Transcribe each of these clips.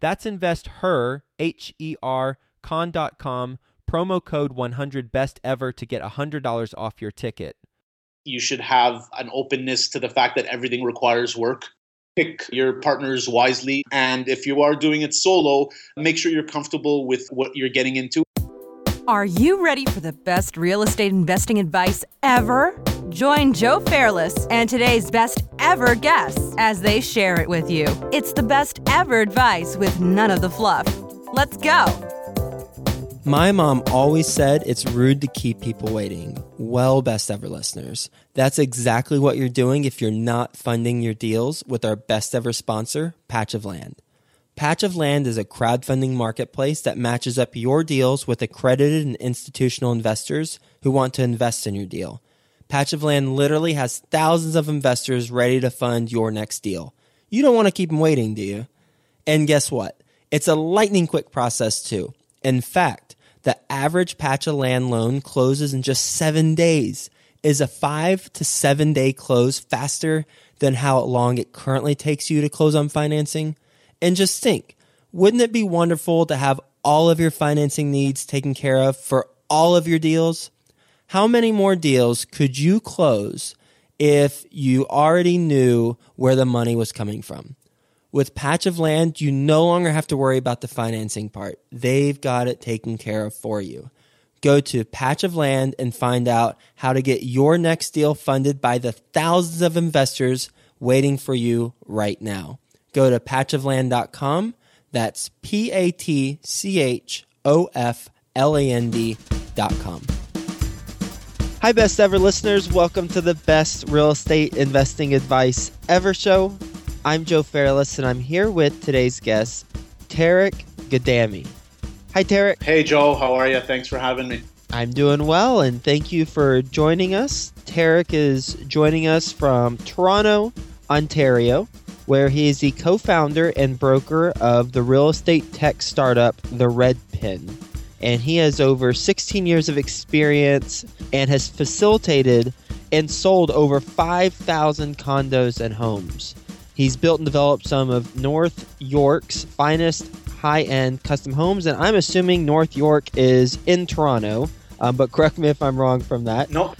That's investher, H E R, con.com promo code 100 best ever to get $100 off your ticket. You should have an openness to the fact that everything requires work. Pick your partners wisely. And if you are doing it solo, make sure you're comfortable with what you're getting into. Are you ready for the best real estate investing advice ever? Join Joe Fairless and today's best ever guests as they share it with you. It's the best ever advice with none of the fluff. Let's go. My mom always said it's rude to keep people waiting. Well, best ever listeners, that's exactly what you're doing if you're not funding your deals with our best ever sponsor, Patch of Land. Patch of Land is a crowdfunding marketplace that matches up your deals with accredited and institutional investors who want to invest in your deal. Patch of Land literally has thousands of investors ready to fund your next deal. You don't want to keep them waiting, do you? And guess what? It's a lightning quick process too. In fact, the average patch of land loan closes in just seven days. Is a five to seven day close faster than how long it currently takes you to close on financing? And just think, wouldn't it be wonderful to have all of your financing needs taken care of for all of your deals? How many more deals could you close if you already knew where the money was coming from? With Patch of Land, you no longer have to worry about the financing part. They've got it taken care of for you. Go to Patch of Land and find out how to get your next deal funded by the thousands of investors waiting for you right now. Go to patchofland.com. That's P A T C H O F L A N D.com. Hi, best ever listeners. Welcome to the best real estate investing advice ever show. I'm Joe Fairless, and I'm here with today's guest, Tarek Gadami. Hi, Tarek. Hey, Joe. How are you? Thanks for having me. I'm doing well, and thank you for joining us. Tarek is joining us from Toronto, Ontario, where he is the co founder and broker of the real estate tech startup, The Red Pin. And he has over 16 years of experience and has facilitated and sold over 5,000 condos and homes. He's built and developed some of North York's finest high end custom homes, and I'm assuming North York is in Toronto, um, but correct me if I'm wrong from that. No.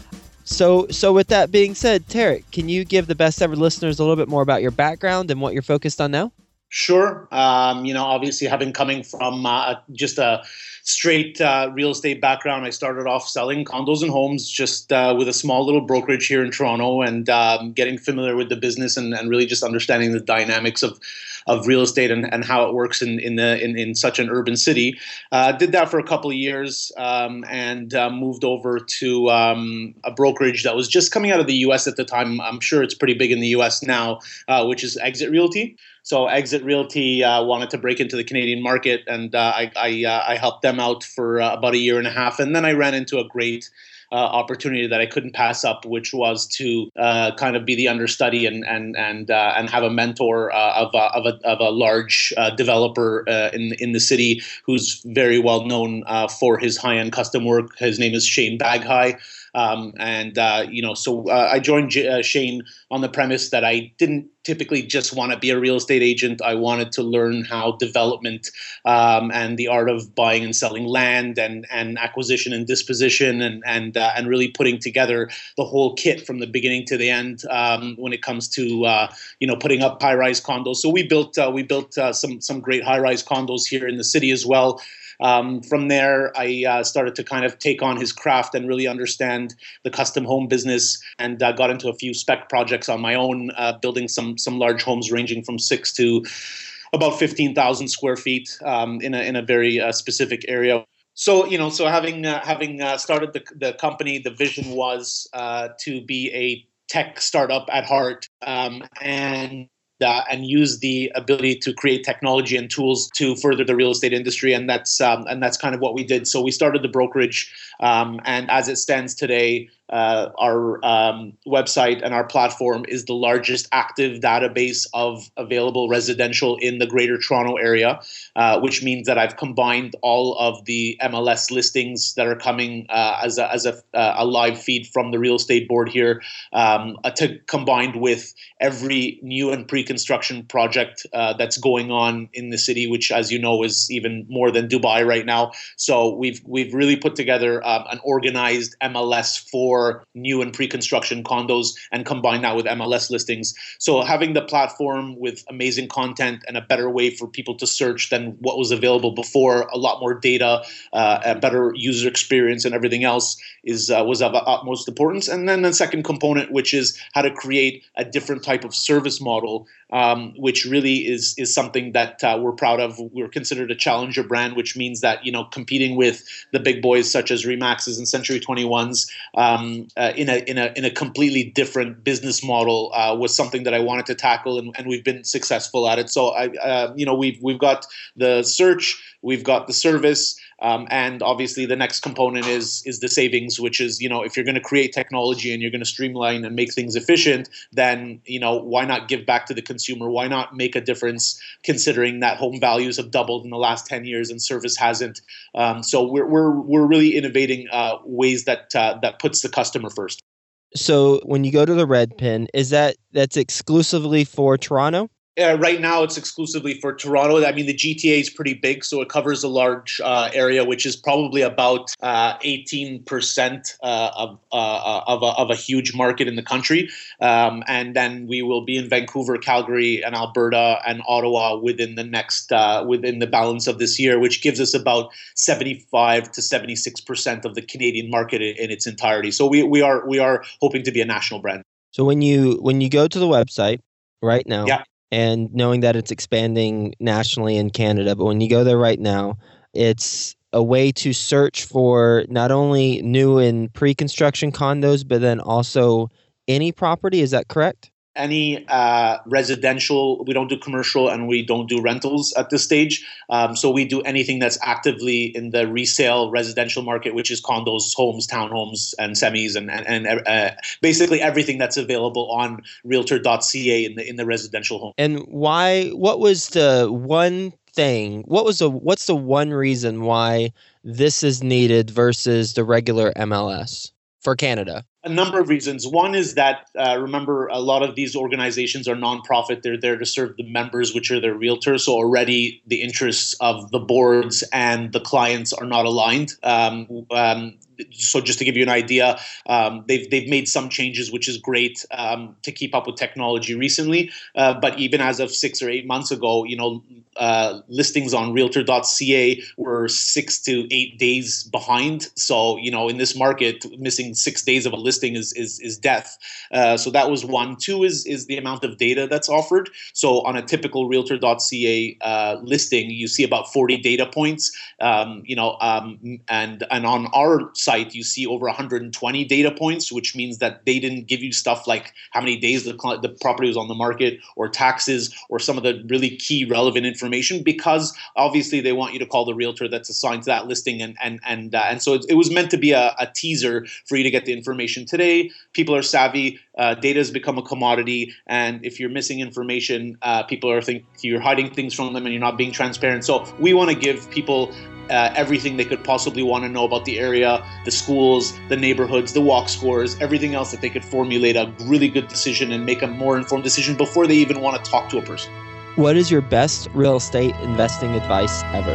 So, so with that being said, Tarek, can you give the best ever listeners a little bit more about your background and what you're focused on now? Sure. Um, you know, obviously, having coming from uh, just a straight uh, real estate background, I started off selling condos and homes just uh, with a small little brokerage here in Toronto and um, getting familiar with the business and, and, really just understanding the dynamics of of real estate and, and how it works in in, the, in, in such an urban city. Uh, did that for a couple of years um, and uh, moved over to um, a brokerage that was just coming out of the U.S. at the time. I'm sure it's pretty big in the U.S. now, uh, which is Exit Realty. So Exit Realty uh, wanted to break into the Canadian market, and uh, I I, uh, I, helped them out for uh, about a year and a half, and then I ran into a great. Uh, opportunity that I couldn't pass up, which was to uh, kind of be the understudy and and and and have a mentor of a, of a of a large developer in in the city who's very well known for his high end custom work. His name is Shane Baghai. Um, and uh, you know, so uh, I joined J- uh, Shane on the premise that I didn't typically just want to be a real estate agent. I wanted to learn how development um, and the art of buying and selling land and and acquisition and disposition and and uh, and really putting together the whole kit from the beginning to the end um, when it comes to uh, you know putting up high rise condos. So we built uh, we built some some great high rise condos here in the city as well. Um, from there, I uh, started to kind of take on his craft and really understand the custom home business, and uh, got into a few spec projects on my own, uh, building some some large homes ranging from six to about fifteen thousand square feet um, in a in a very uh, specific area. So you know so having uh, having uh, started the, the company the vision was uh, to be a tech startup at heart um, and uh, and use the ability to create technology and tools to further the real estate industry. And that's um, and that's kind of what we did. So we started the brokerage um, and as it stands today uh, our um, website and our platform is the largest active database of available residential in the Greater Toronto Area, uh, which means that I've combined all of the MLS listings that are coming uh, as a, as a, uh, a, live feed from the real estate board here, um, uh, to combined with every new and pre-construction project uh, that's going on in the city, which, as you know, is even more than Dubai right now. So we've we've really put together um, an organized MLS for for new and pre-construction condos and combine that with MLS listings. So having the platform with amazing content and a better way for people to search than what was available before, a lot more data, uh, a better user experience, and everything else is uh, was of utmost importance. And then the second component, which is how to create a different type of service model um, which really is is something that uh, we're proud of. We're considered a challenger brand, which means that you know competing with the big boys such as Remaxes and Century 21s um, uh, in a in a in a completely different business model uh, was something that I wanted to tackle, and, and we've been successful at it. So I uh, you know we've we've got the search, we've got the service. Um, and obviously, the next component is is the savings, which is you know if you're going to create technology and you're going to streamline and make things efficient, then you know why not give back to the consumer? Why not make a difference? Considering that home values have doubled in the last ten years and service hasn't. Um, so we're we're we're really innovating uh, ways that uh, that puts the customer first. So when you go to the Red Pin, is that that's exclusively for Toronto? Uh, right now, it's exclusively for Toronto. I mean, the GTA is pretty big, so it covers a large uh, area, which is probably about uh, 18% uh, of, uh, of, a, of a huge market in the country. Um, and then we will be in Vancouver, Calgary, and Alberta and Ottawa within the next uh, within the balance of this year, which gives us about 75 to 76% of the Canadian market in, in its entirety. So we, we are we are hoping to be a national brand. So when you when you go to the website right now, yeah and knowing that it's expanding nationally in Canada. But when you go there right now, it's a way to search for not only new and pre construction condos, but then also any property. Is that correct? Any uh, residential. We don't do commercial and we don't do rentals at this stage. Um, so we do anything that's actively in the resale residential market, which is condos, homes, townhomes, and semis, and and, and uh, basically everything that's available on Realtor.ca in the in the residential home. And why? What was the one thing? What was the what's the one reason why this is needed versus the regular MLS for Canada? A number of reasons. One is that uh, remember a lot of these organizations are nonprofit. They're there to serve the members, which are their realtors. So already the interests of the boards and the clients are not aligned. Um, um, so just to give you an idea, um, they've they've made some changes, which is great um, to keep up with technology recently. Uh, but even as of six or eight months ago, you know, uh, listings on Realtor.ca were six to eight days behind. So you know, in this market, missing six days of a listing is is, is death. Uh, so that was one. Two is is the amount of data that's offered. So on a typical Realtor.ca uh, listing, you see about 40 data points. Um, you know, um, and and on our site you see over 120 data points, which means that they didn't give you stuff like how many days the, the property was on the market or taxes or some of the really key relevant information because obviously they want you to call the realtor that's assigned to that listing. And, and, and, uh, and so it, it, was meant to be a, a, teaser for you to get the information. Today, people are savvy. Uh, data has become a commodity. And if you're missing information, uh, people are think you're hiding things from them and you're not being transparent. So we want to give people uh, everything they could possibly want to know about the area, the schools, the neighborhoods, the walk scores, everything else that they could formulate a really good decision and make a more informed decision before they even want to talk to a person. What is your best real estate investing advice ever?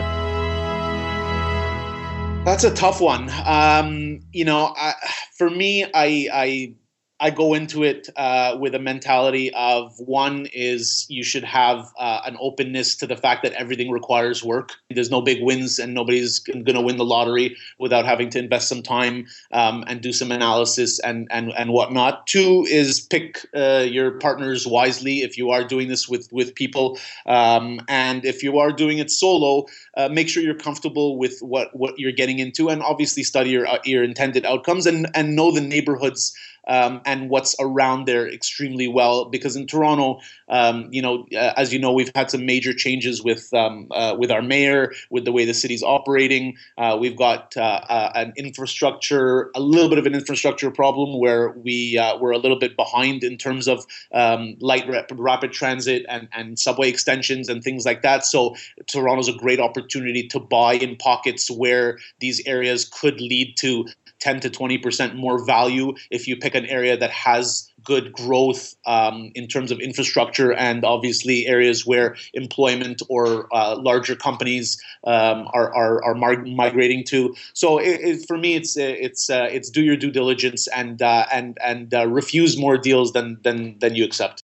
That's a tough one. Um, you know, I, for me, I, I I go into it uh, with a mentality of one is you should have uh, an openness to the fact that everything requires work. There's no big wins, and nobody's going to win the lottery without having to invest some time um, and do some analysis and and and whatnot. Two is pick uh, your partners wisely if you are doing this with with people, um, and if you are doing it solo, uh, make sure you're comfortable with what what you're getting into, and obviously study your uh, your intended outcomes and and know the neighborhoods um, and what's around there extremely well. Because in Toronto, um, you know, uh, as you know, we've had some major changes with um, uh, with our mayor, with the way the city's operating. Uh, we've got uh, uh, an infrastructure, a little bit of an infrastructure problem where we uh, we're a little bit behind in terms of um, light rapid, rapid transit and and subway extensions and things like that. So Toronto's a great opportunity to buy in pockets where these areas could lead to 10 to 20% more value if you pick an area that has good growth um, in terms of infrastructure and obviously areas where employment or uh, larger companies um, are, are, are migrating to. So it, it, for me, it's it's uh, it's do your due diligence and uh, and and uh, refuse more deals than than than you accept.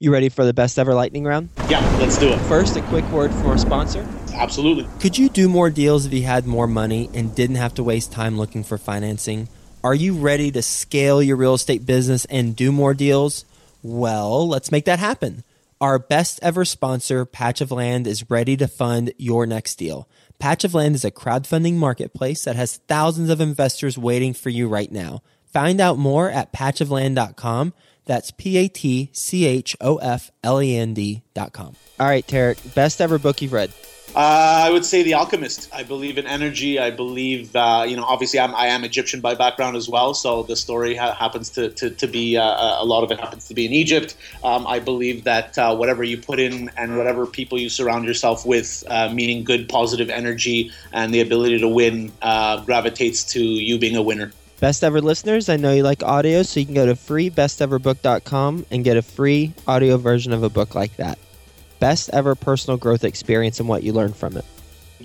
You ready for the best ever lightning round? Yeah, let's do it. First, a quick word from our sponsor. Absolutely. Could you do more deals if you had more money and didn't have to waste time looking for financing? Are you ready to scale your real estate business and do more deals? Well, let's make that happen. Our best ever sponsor, Patch of Land, is ready to fund your next deal. Patch of Land is a crowdfunding marketplace that has thousands of investors waiting for you right now. Find out more at patchofland.com. That's P A T C H O F L E N D.com. All right, Tarek, best ever book you've read. Uh, I would say The Alchemist. I believe in energy. I believe, uh, you know, obviously I'm, I am Egyptian by background as well. So the story ha- happens to, to, to be, uh, a lot of it happens to be in Egypt. Um, I believe that uh, whatever you put in and whatever people you surround yourself with, uh, meaning good, positive energy and the ability to win, uh, gravitates to you being a winner. Best ever listeners, I know you like audio, so you can go to freebesteverbook.com and get a free audio version of a book like that best ever personal growth experience and what you learn from it?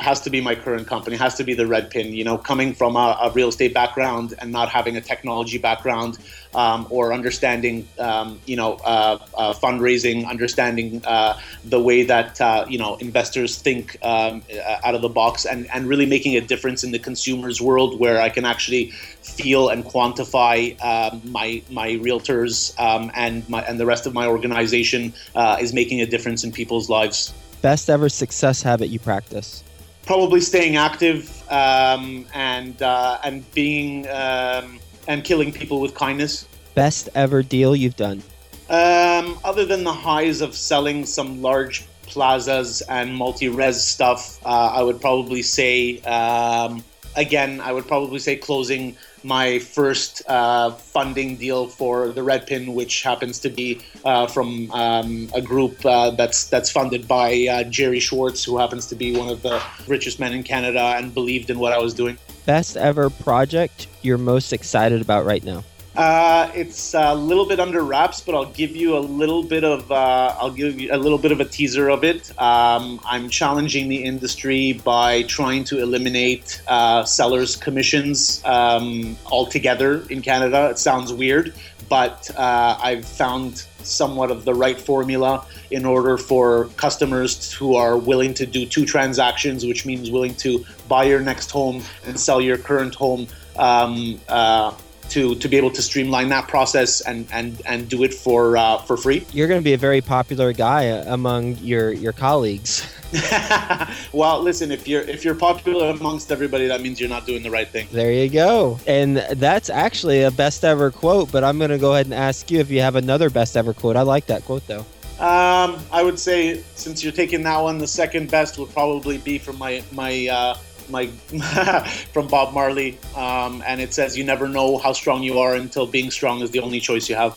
Has to be my current company has to be the Red Pin. you know coming from a, a real estate background and not having a technology background um, or understanding um, you know uh, uh, fundraising understanding uh, the way that uh, you know investors think um, uh, out of the box and, and really making a difference in the consumer's world where I can actually feel and quantify um, my my realtors um, and my and the rest of my organization uh, is making a difference in people's lives best ever success habit you practice probably staying active um, and uh, and being um, and killing people with kindness. Best ever deal you've done? Um, other than the highs of selling some large plazas and multi-res stuff, uh, I would probably say um, again, I would probably say closing my first uh, funding deal for the Red Pin, which happens to be uh, from um, a group uh, that's that's funded by uh, Gerry Schwartz, who happens to be one of the richest men in Canada and believed in what I was doing. Best ever project you're most excited about right now? Uh, it's a little bit under wraps, but I'll give you a little bit of uh, I'll give you a little bit of a teaser of it. Um, I'm challenging the industry by trying to eliminate uh, sellers' commissions um, altogether in Canada. It sounds weird, but uh, I've found somewhat of the right formula in order for customers who are willing to do two transactions, which means willing to buy your next home and sell your current home. Um, uh, to to be able to streamline that process and and and do it for uh, for free. You're going to be a very popular guy among your your colleagues. well, listen, if you're if you're popular amongst everybody, that means you're not doing the right thing. There you go. And that's actually a best ever quote. But I'm going to go ahead and ask you if you have another best ever quote. I like that quote though. Um, I would say since you're taking that one, the second best would probably be from my my. Uh, my from Bob Marley, um, and it says, "You never know how strong you are until being strong is the only choice you have."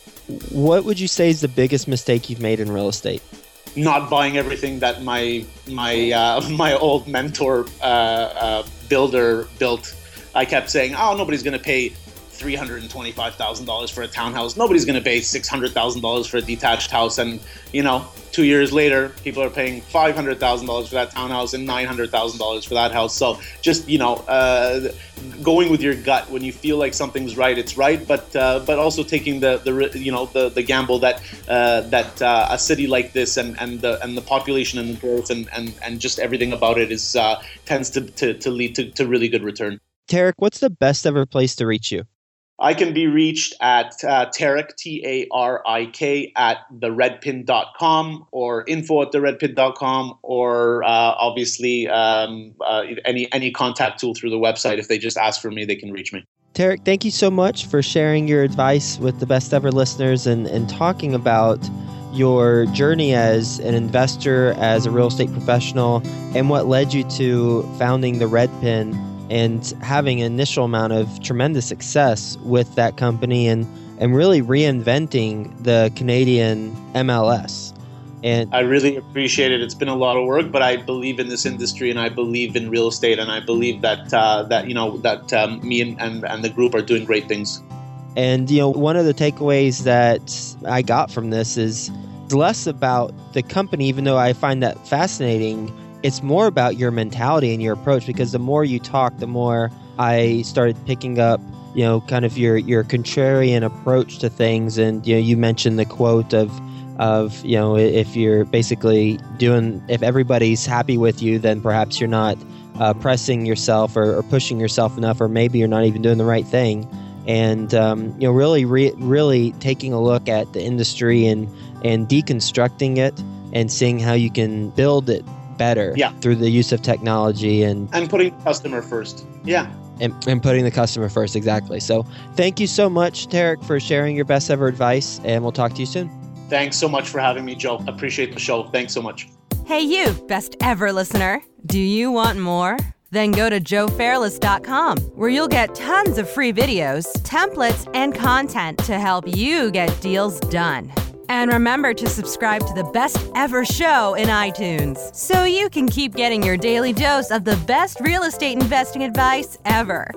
What would you say is the biggest mistake you've made in real estate? Not buying everything that my my uh, my old mentor uh, uh, builder built. I kept saying, "Oh, nobody's going to pay three hundred and twenty-five thousand dollars for a townhouse. Nobody's going to pay six hundred thousand dollars for a detached house, and you know, two years later, people are paying five hundred thousand dollars for that townhouse and nine hundred thousand dollars for that house. So just you know, uh, going with your gut when you feel like something's right, it's right. But uh, but also taking the the you know the, the gamble that uh, that uh, a city like this and, and the and the population and the growth and, and, and just everything about it is uh, tends to, to, to lead to, to really good return. Tarek, what's the best ever place to reach you? I can be reached at uh, Tarik, T A R I K, at theredpin.com or info at theredpin.com or uh, obviously um, uh, any, any contact tool through the website. If they just ask for me, they can reach me. Tarek, thank you so much for sharing your advice with the best ever listeners and, and talking about your journey as an investor, as a real estate professional, and what led you to founding the Redpin and having an initial amount of tremendous success with that company and, and really reinventing the Canadian MLS. And I really appreciate it. It's been a lot of work, but I believe in this industry and I believe in real estate and I believe that uh, that you know that um, me and, and, and the group are doing great things. And you know, one of the takeaways that I got from this is less about the company, even though I find that fascinating it's more about your mentality and your approach because the more you talk, the more I started picking up, you know, kind of your your contrarian approach to things. And you know, you mentioned the quote of of you know, if you're basically doing, if everybody's happy with you, then perhaps you're not uh, pressing yourself or, or, pushing yourself enough, or maybe you're not even doing the right thing. And um, you know, really, re- really taking a look at the industry and and deconstructing it and seeing how you can build it better yeah. through the use of technology and and putting the customer first. Yeah. And, and putting the customer first, exactly. So, thank you so much, Tarek, for sharing your best ever advice, and we'll talk to you soon. Thanks so much for having me, Joe. Appreciate the show. Thanks so much. Hey, you, best ever listener. Do you want more? Then go to joefairless.com, where you'll get tons of free videos, templates, and content to help you get deals done. And remember to subscribe to the best ever show in iTunes so you can keep getting your daily dose of the best real estate investing advice ever.